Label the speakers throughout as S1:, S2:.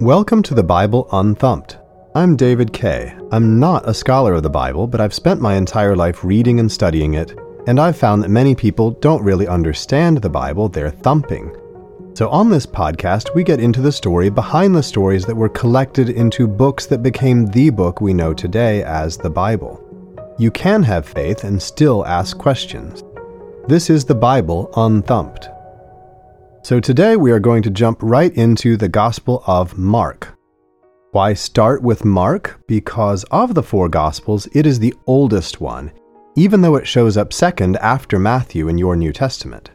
S1: Welcome to the Bible Unthumped. I'm David Kay. I'm not a scholar of the Bible, but I've spent my entire life reading and studying it, and I've found that many people don't really understand the Bible, they're thumping. So, on this podcast, we get into the story behind the stories that were collected into books that became the book we know today as the Bible. You can have faith and still ask questions. This is the Bible Unthumped. So today we are going to jump right into the Gospel of Mark. Why start with Mark? Because of the four Gospels, it is the oldest one, even though it shows up second after Matthew in your New Testament.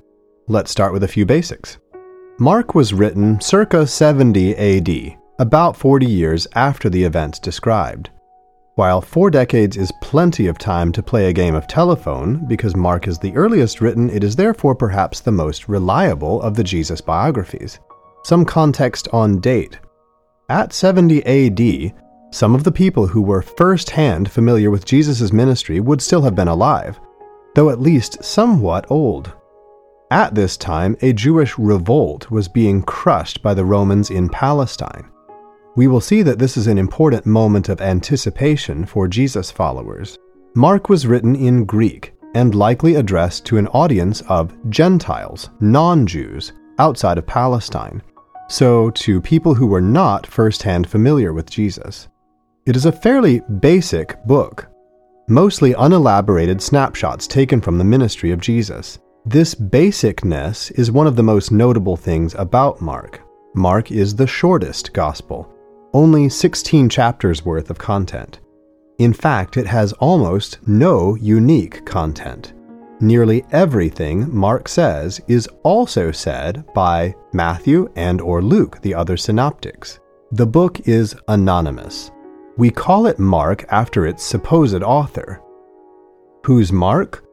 S1: Let's start with a few basics. Mark was written circa 70 AD, about 40 years after the events described. While four decades is plenty of time to play a game of telephone, because Mark is the earliest written, it is therefore perhaps the most reliable of the Jesus biographies. Some context on date. At 70 AD, some of the people who were first hand familiar with Jesus' ministry would still have been alive, though at least somewhat old. At this time, a Jewish revolt was being crushed by the Romans in Palestine we will see that this is an important moment of anticipation for Jesus followers. Mark was written in Greek and likely addressed to an audience of Gentiles, non Jews, outside of Palestine, so to people who were not firsthand familiar with Jesus. It is a fairly basic book, mostly unelaborated snapshots taken from the ministry of Jesus. This basicness is one of the most notable things about Mark. Mark is the shortest gospel, only 16 chapters worth of content. In fact, it has almost no unique content. Nearly everything Mark says is also said by Matthew and or Luke, the other synoptics. The book is anonymous. We call it Mark after its supposed author. Who's Mark?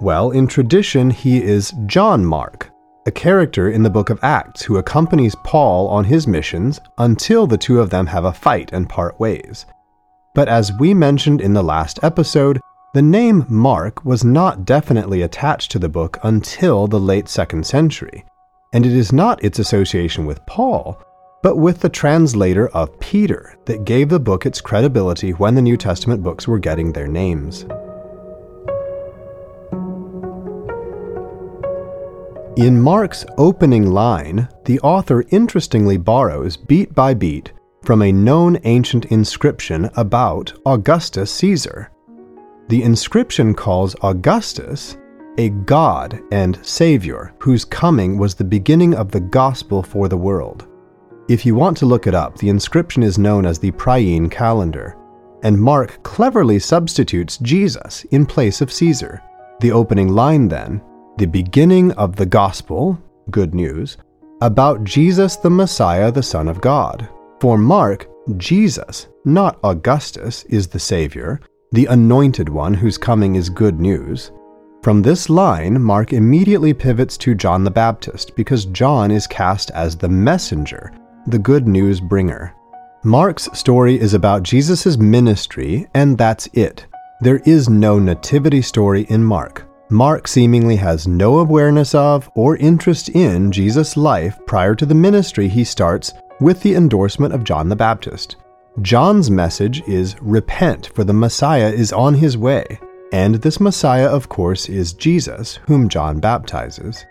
S1: Well, in tradition, he is John Mark, a character in the book of Acts who accompanies Paul on his missions until the two of them have a fight and part ways. But as we mentioned in the last episode, the name Mark was not definitely attached to the book until the late 2nd century, and it is not its association with Paul, but with the translator of Peter that gave the book its credibility when the New Testament books were getting their names. In Mark's opening line, the author interestingly borrows, beat by beat, from a known ancient inscription about Augustus Caesar. The inscription calls Augustus a god and savior whose coming was the beginning of the gospel for the world. If you want to look it up, the inscription is known as the Priene calendar, and Mark cleverly substitutes Jesus in place of Caesar. The opening line, then, the beginning of the gospel, good news, about Jesus the Messiah, the Son of God. For Mark, Jesus, not Augustus, is the Savior, the anointed one whose coming is good news. From this line, Mark immediately pivots to John the Baptist because John is cast as the messenger, the good news bringer. Mark's story is about Jesus' ministry, and that's it. There is no nativity story in Mark. Mark seemingly has no awareness of or interest in Jesus' life prior to the ministry he starts with the endorsement of John the Baptist. John's message is repent, for the Messiah is on his way. And this Messiah, of course, is Jesus, whom John baptizes.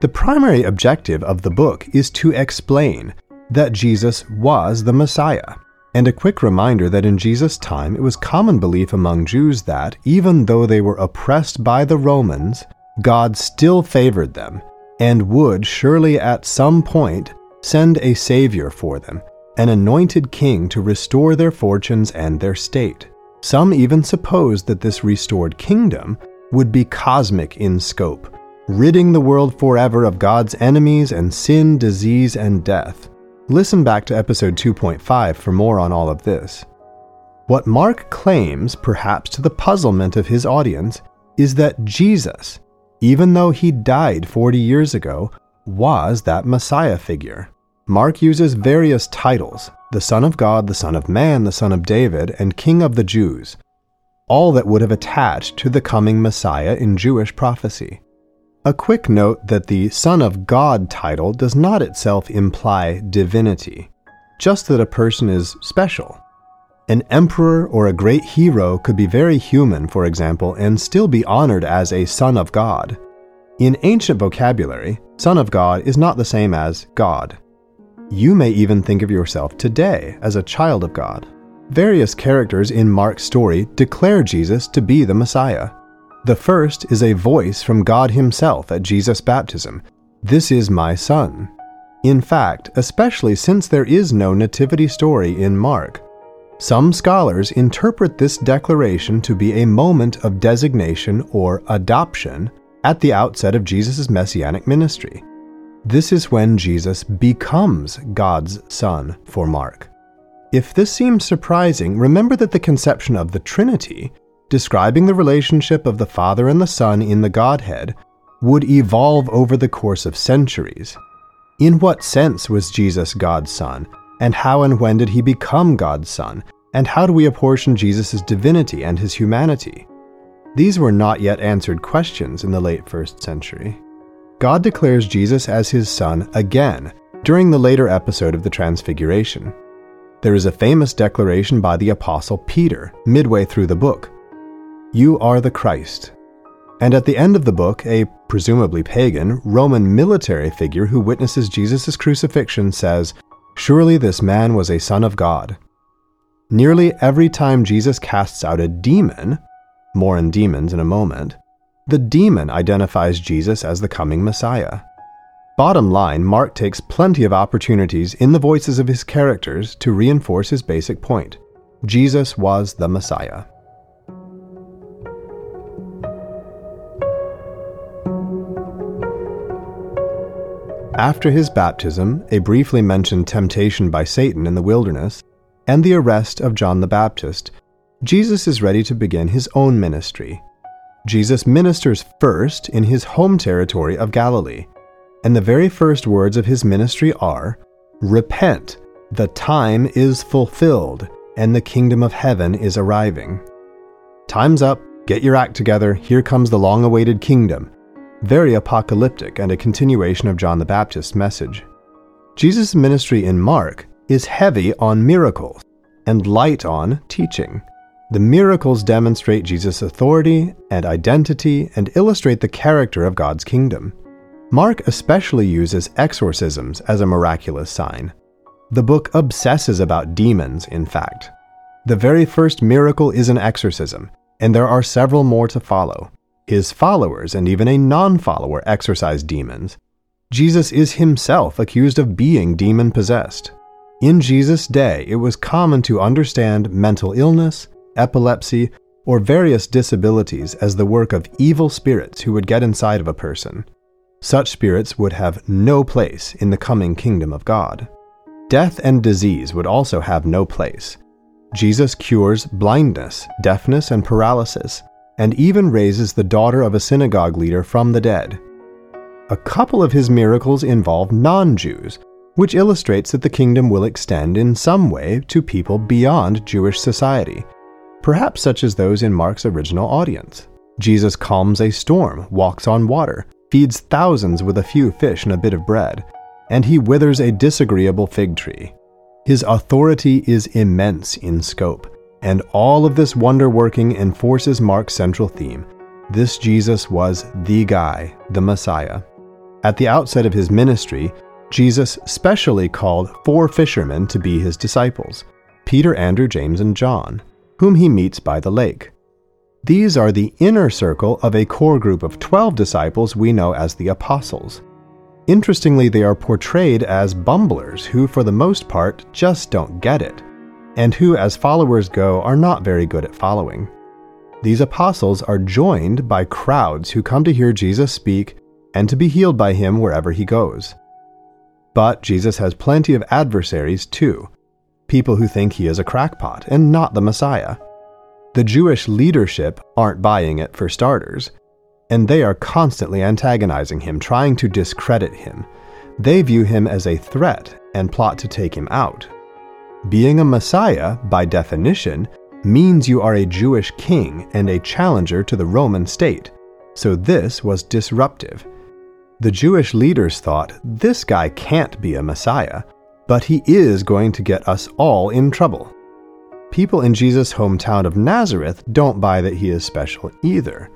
S1: The primary objective of the book is to explain that Jesus was the Messiah. And a quick reminder that in Jesus' time it was common belief among Jews that, even though they were oppressed by the Romans, God still favored them and would surely at some point send a Savior for them, an anointed king to restore their fortunes and their state. Some even supposed that this restored kingdom would be cosmic in scope, ridding the world forever of God's enemies and sin, disease, and death. Listen back to episode 2.5 for more on all of this. What Mark claims, perhaps to the puzzlement of his audience, is that Jesus, even though he died 40 years ago, was that Messiah figure. Mark uses various titles the Son of God, the Son of Man, the Son of David, and King of the Jews, all that would have attached to the coming Messiah in Jewish prophecy. A quick note that the Son of God title does not itself imply divinity. just that a person is special. An emperor or a great hero could be very human, for example, and still be honored as a son of God. In ancient vocabulary, son of God is not the same as God. You may even think of yourself today as a child of God. Various characters in Mark's story declare Jesus to be the Messiah. The first is a voice from God Himself at Jesus' baptism This is my Son. In fact, especially since there is no nativity story in Mark, some scholars interpret this declaration to be a moment of designation or adoption at the outset of Jesus' messianic ministry. This is when Jesus becomes God's Son for Mark. If this seems surprising, remember that the conception of the Trinity, describing the relationship of the Father and the Son in the Godhead, would evolve over the course of centuries. In what sense was Jesus God's Son? And how and when did he become God's Son? And how do we apportion Jesus' divinity and his humanity? These were not yet answered questions in the late first century. God declares Jesus as his Son again during the later episode of the Transfiguration. There is a famous declaration by the Apostle Peter midway through the book You are the Christ. And at the end of the book, a presumably pagan Roman military figure who witnesses Jesus' crucifixion says, Surely this man was a son of God. Nearly every time Jesus casts out a demon, more on demons in a moment, the demon identifies Jesus as the coming Messiah. Bottom line, Mark takes plenty of opportunities in the voices of his characters to reinforce his basic point Jesus was the Messiah. After his baptism, a briefly mentioned temptation by Satan in the wilderness, and the arrest of John the Baptist, Jesus is ready to begin his own ministry. Jesus ministers first in his home territory of Galilee, and the very first words of his ministry are Repent, the time is fulfilled, and the kingdom of heaven is arriving. Time's up, get your act together, here comes the long awaited kingdom very apocalyptic and a continuation of John the Baptist's message. Jesus' ministry in Mark is heavy on miracles and light on teaching. The miracles demonstrate Jesus' authority and identity and illustrate the character of God's kingdom. Mark especially uses exorcisms as a miraculous sign. The book obsesses about demons, in fact. The very first miracle is an exorcism, and there are several more to follow. His followers and even a non follower exorcise demons. Jesus is himself accused of being demon possessed. In Jesus' day, it was common to understand mental illness, epilepsy, or various disabilities as the work of evil spirits who would get inside of a person. Such spirits would have no place in the coming kingdom of God. Death and disease would also have no place. Jesus cures blindness, deafness, and paralysis and even raises the daughter of a synagogue leader from the dead. A couple of his miracles involve non Jews, which illustrates that the kingdom will extend in some way to people beyond Jewish society, perhaps such as those in Mark's original audience. Jesus calms a storm, walks on water, feeds thousands with a few fish and a bit of bread, and he withers a disagreeable fig tree. His authority is immense in scope, and all of this wonder working enforces Mark's central theme. This Jesus was the guy, the Messiah. At the outset of his ministry, Jesus specially called four fishermen to be his disciples Peter, Andrew, James, and John, whom he meets by the lake. These are the inner circle of a core group of 12 disciples we know as the apostles. Interestingly, they are portrayed as bumblers who, for the most part, just don't get it and who, as followers go, are not very good at following. These apostles are joined by crowds who come to hear Jesus speak and to be healed by him wherever he goes. But Jesus has plenty of adversaries too people who think he is a crackpot and not the Messiah. The Jewish leadership aren't buying it for starters, and they are constantly antagonizing him, trying to discredit him. They view him as a threat and plot to take him out. Being a Messiah, by definition, means you are a Jewish king and a challenger to the Roman state, so this was disruptive. The Jewish leaders thought, this guy can't be a Messiah. but he is going to get us all in trouble. People in Jesus' hometown of Nazareth don't buy that he is special either.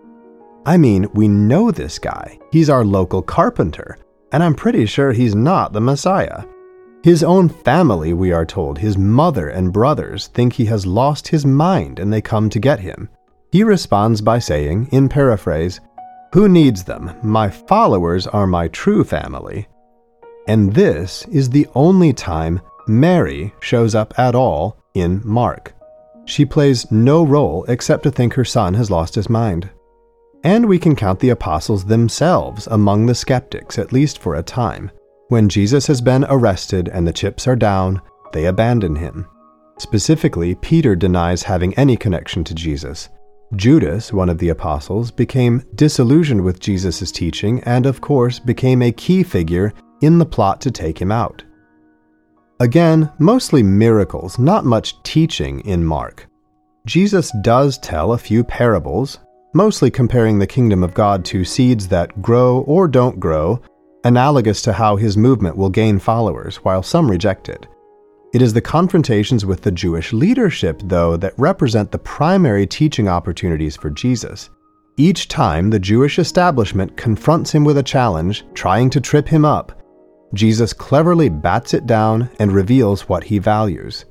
S1: I mean, we know this guy. He's our local carpenter, and I'm pretty sure he's not the Messiah. His own family, we are told, his mother and brothers, think he has lost his mind and they come to get him. He responds by saying, in paraphrase, Who needs them? My followers are my true family. And this is the only time Mary shows up at all in Mark. She plays no role except to think her son has lost his mind. And we can count the apostles themselves among the skeptics, at least for a time. When Jesus has been arrested and the chips are down, they abandon him. Specifically, Peter denies having any connection to Jesus. Judas, one of the apostles, became disillusioned with Jesus' teaching and, of course, became a key figure in the plot to take him out. Again, mostly miracles, not much teaching in Mark. Jesus does tell a few parables, mostly comparing the kingdom of God to seeds that grow or don't grow, analogous to how his movement will gain followers, while some reject it. It is the confrontations with the Jewish leadership, though, that represent the primary teaching opportunities for Jesus. Each time the Jewish establishment confronts him with a challenge, trying to trip him up, Jesus cleverly bats it down and reveals what he values.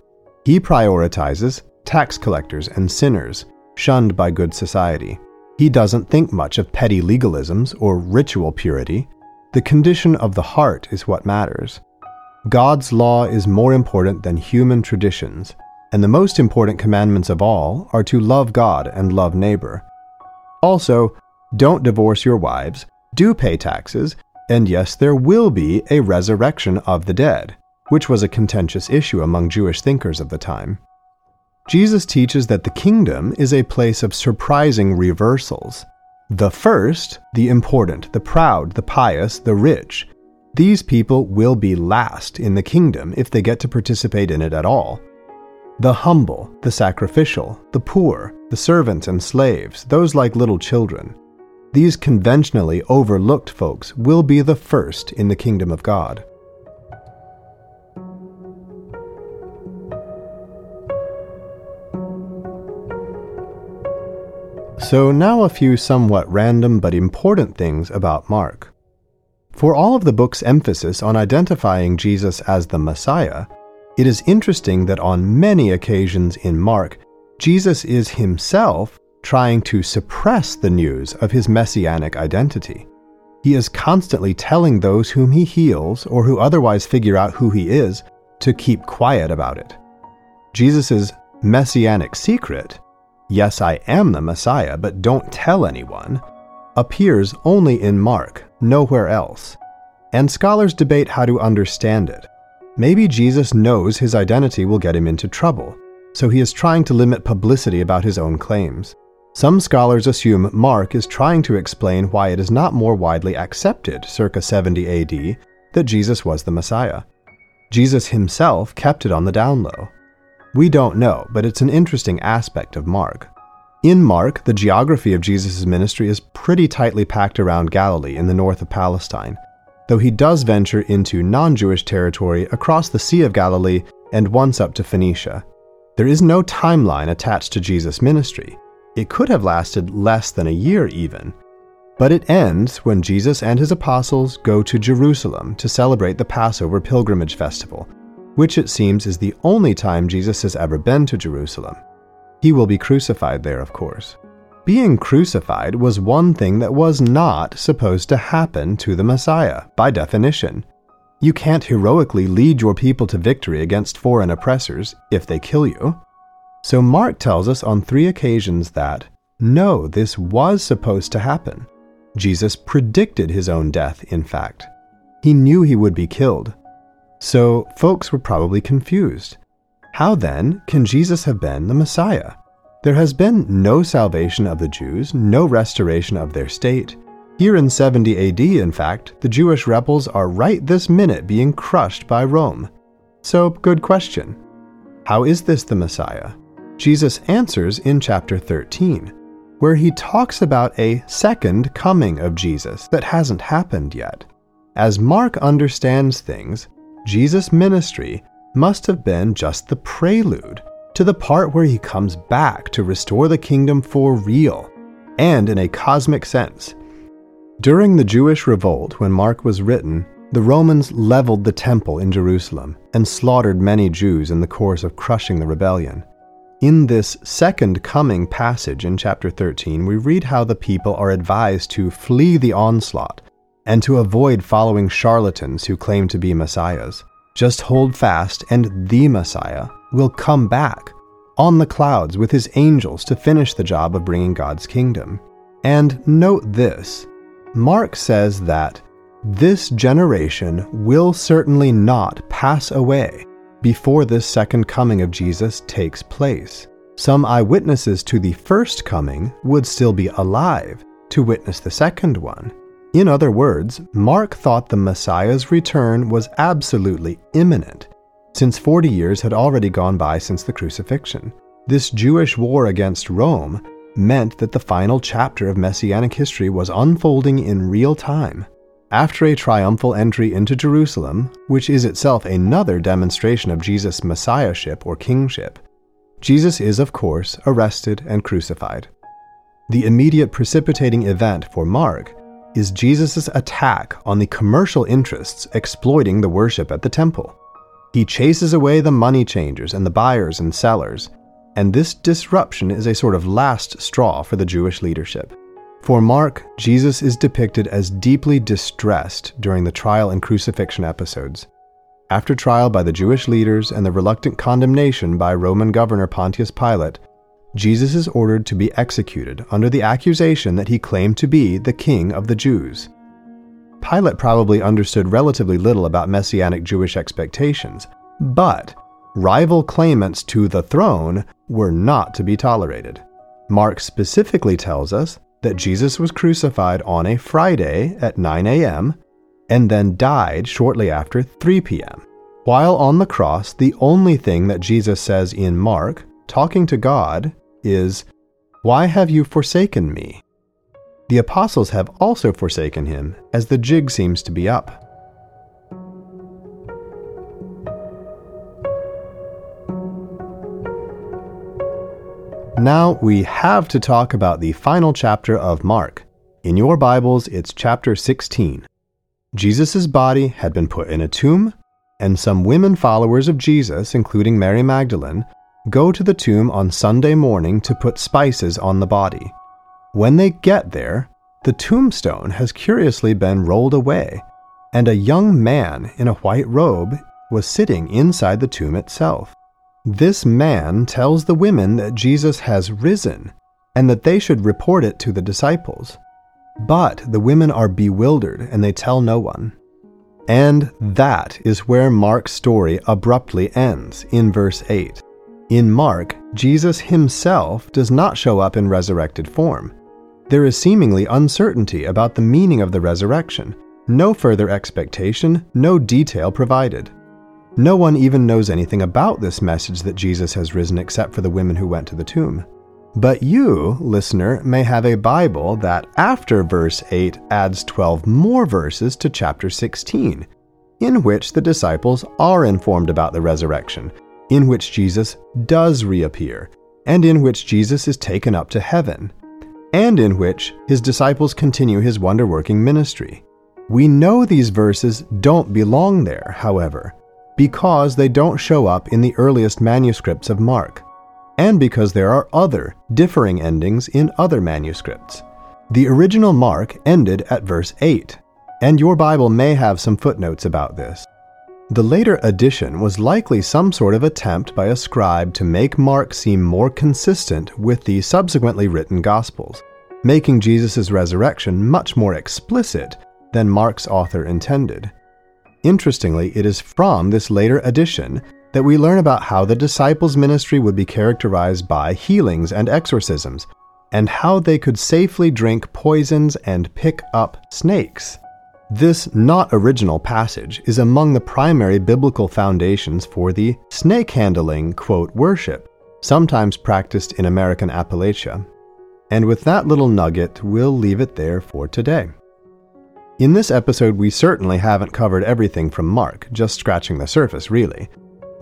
S1: He prioritizes tax collectors and sinners, shunned by good society. He doesn't think much of petty legalisms or ritual purity. The condition of the heart is what matters. God's law is more important than human traditions, and the most important commandments of all are to love God and love neighbor. Also, don't divorce your wives, do pay taxes, and yes, there will be a resurrection of the dead, which was a contentious issue among Jewish thinkers of the time. Jesus teaches that the kingdom is a place of surprising reversals. The first, the important, the proud, the pious, the rich, these people will be last in the kingdom if they get to participate in it at all. The humble, the sacrificial, the poor, the servants and slaves, those like little children, these conventionally overlooked folks will be the first in the kingdom of God. So, now a few somewhat random but important things about Mark. For all of the book's emphasis on identifying Jesus as the Messiah, it is interesting that on many occasions in Mark, Jesus is himself trying to suppress the news of his messianic identity. He is constantly telling those whom he heals or who otherwise figure out who he is to keep quiet about it. Jesus' messianic secret, yes, I am the Messiah, but don't tell anyone, appears only in Mark, nowhere else. And scholars debate how to understand it. Maybe Jesus knows his identity will get him into trouble, so he is trying to limit publicity about his own claims. Some scholars assume Mark is trying to explain why it is not more widely accepted, circa 70 AD, that Jesus was the Messiah. Jesus himself kept it on the down low. We don't know, but it's an interesting aspect of Mark. In Mark, the geography of Jesus' ministry is pretty tightly packed around Galilee in the north of Palestine, though he does venture into non Jewish territory across the Sea of Galilee and once up to Phoenicia. There is no timeline attached to Jesus' ministry, it could have lasted less than a year, even. But it ends when Jesus and his apostles go to Jerusalem to celebrate the Passover pilgrimage festival, which it seems is the only time Jesus has ever been to Jerusalem. He will be crucified there, of course. Being crucified was one thing that was not supposed to happen to the Messiah, by definition. You can't heroically lead your people to victory against foreign oppressors if they kill you. So Mark tells us on three occasions that, no, this was supposed to happen. Jesus predicted his own death, in fact. He knew he would be killed. So folks were probably confused. How then can Jesus have been the Messiah? There has been no salvation of the Jews, no restoration of their state. Here in 70 AD, in fact, the Jewish rebels are right this minute being crushed by Rome. So, good question. How is this the Messiah? Jesus answers in chapter 13, where he talks about a second coming of Jesus that hasn't happened yet. As Mark understands things, Jesus' ministry must have been just the prelude to the part where he comes back to restore the kingdom for real and in a cosmic sense. During the Jewish revolt, when Mark was written, the Romans leveled the temple in Jerusalem and slaughtered many Jews in the course of crushing the rebellion. In this second coming passage in chapter 13, we read how the people are advised to flee the onslaught and to avoid following charlatans who claim to be messiahs. Just hold fast, and the Messiah will come back on the clouds with his angels to finish the job of bringing God's kingdom. And note this Mark says that this generation will certainly not pass away before this second coming of Jesus takes place. Some eyewitnesses to the first coming would still be alive to witness the second one. In other words, Mark thought the Messiah's return was absolutely imminent, since 40 years had already gone by since the crucifixion. This Jewish war against Rome meant that the final chapter of Messianic history was unfolding in real time. After a triumphal entry into Jerusalem, which is itself another demonstration of Jesus' messiahship or kingship, Jesus is, of course, arrested and crucified. The immediate precipitating event for Mark is Jesus' attack on the commercial interests exploiting the worship at the temple. He chases away the money changers and the buyers and sellers, and this disruption is a sort of last straw for the Jewish leadership. For Mark, Jesus is depicted as deeply distressed during the trial and crucifixion episodes. After trial by the Jewish leaders and the reluctant condemnation by Roman governor Pontius Pilate, Jesus is ordered to be executed under the accusation that he claimed to be the king of the Jews. Pilate probably understood relatively little about messianic Jewish expectations, but rival claimants to the throne were not to be tolerated. Mark specifically tells us that Jesus was crucified on a Friday at 9 a.m. and then died shortly after 3 p.m. While on the cross, the only thing that Jesus says in Mark, talking to God, is, Why have you forsaken me? The apostles have also forsaken him, as the jig seems to be up. Now we have to talk about the final chapter of Mark. In your Bibles, it's chapter 16. Jesus' body had been put in a tomb, and some women followers of Jesus, including Mary Magdalene, go to the tomb on Sunday morning to put spices on the body. When they get there, the tombstone has curiously been rolled away, and a young man in a white robe was sitting inside the tomb itself. This man tells the women that Jesus has risen and that they should report it to the disciples. But the women are bewildered and they tell no one. And that is where Mark's story abruptly ends in verse 8. In Mark, Jesus himself does not show up in resurrected form. There is seemingly uncertainty about the meaning of the resurrection, no further expectation, no detail provided. No one even knows anything about this message that Jesus has risen except for the women who went to the tomb. But you, listener, may have a Bible that after verse 8 adds 12 more verses to chapter 16, in which the disciples are informed about the resurrection in which Jesus does reappear, and in which Jesus is taken up to heaven, and in which his disciples continue his wonder working ministry. We know these verses don't belong there, however, because they don't show up in the earliest manuscripts of Mark, and because there are other, differing endings in other manuscripts. The original Mark ended at verse 8, and your Bible may have some footnotes about this. The later addition was likely some sort of attempt by a scribe to make Mark seem more consistent with the subsequently written Gospels, making Jesus' resurrection much more explicit than Mark's author intended. Interestingly, it is from this later addition that we learn about how the disciples' ministry would be characterized by healings and exorcisms, and how they could safely drink poisons and pick up snakes. This not original passage is among the primary biblical foundations for the snake handling, quote, worship, sometimes practiced in American Appalachia. And with that little nugget, we'll leave it there for today. In this episode, we certainly haven't covered everything from Mark, just scratching the surface, really.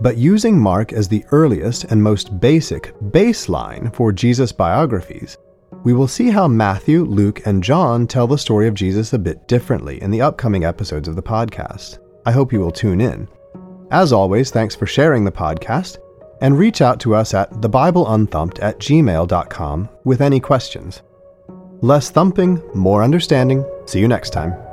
S1: But using Mark as the earliest and most basic baseline for Jesus' biographies, we will see how Matthew, Luke, and John tell the story of Jesus a bit differently in the upcoming episodes of the podcast. I hope you will tune in. As always, thanks for sharing the podcast, and reach out to us at thebibleunthumped at gmail.com with any questions. Less thumping, more understanding. See you next time.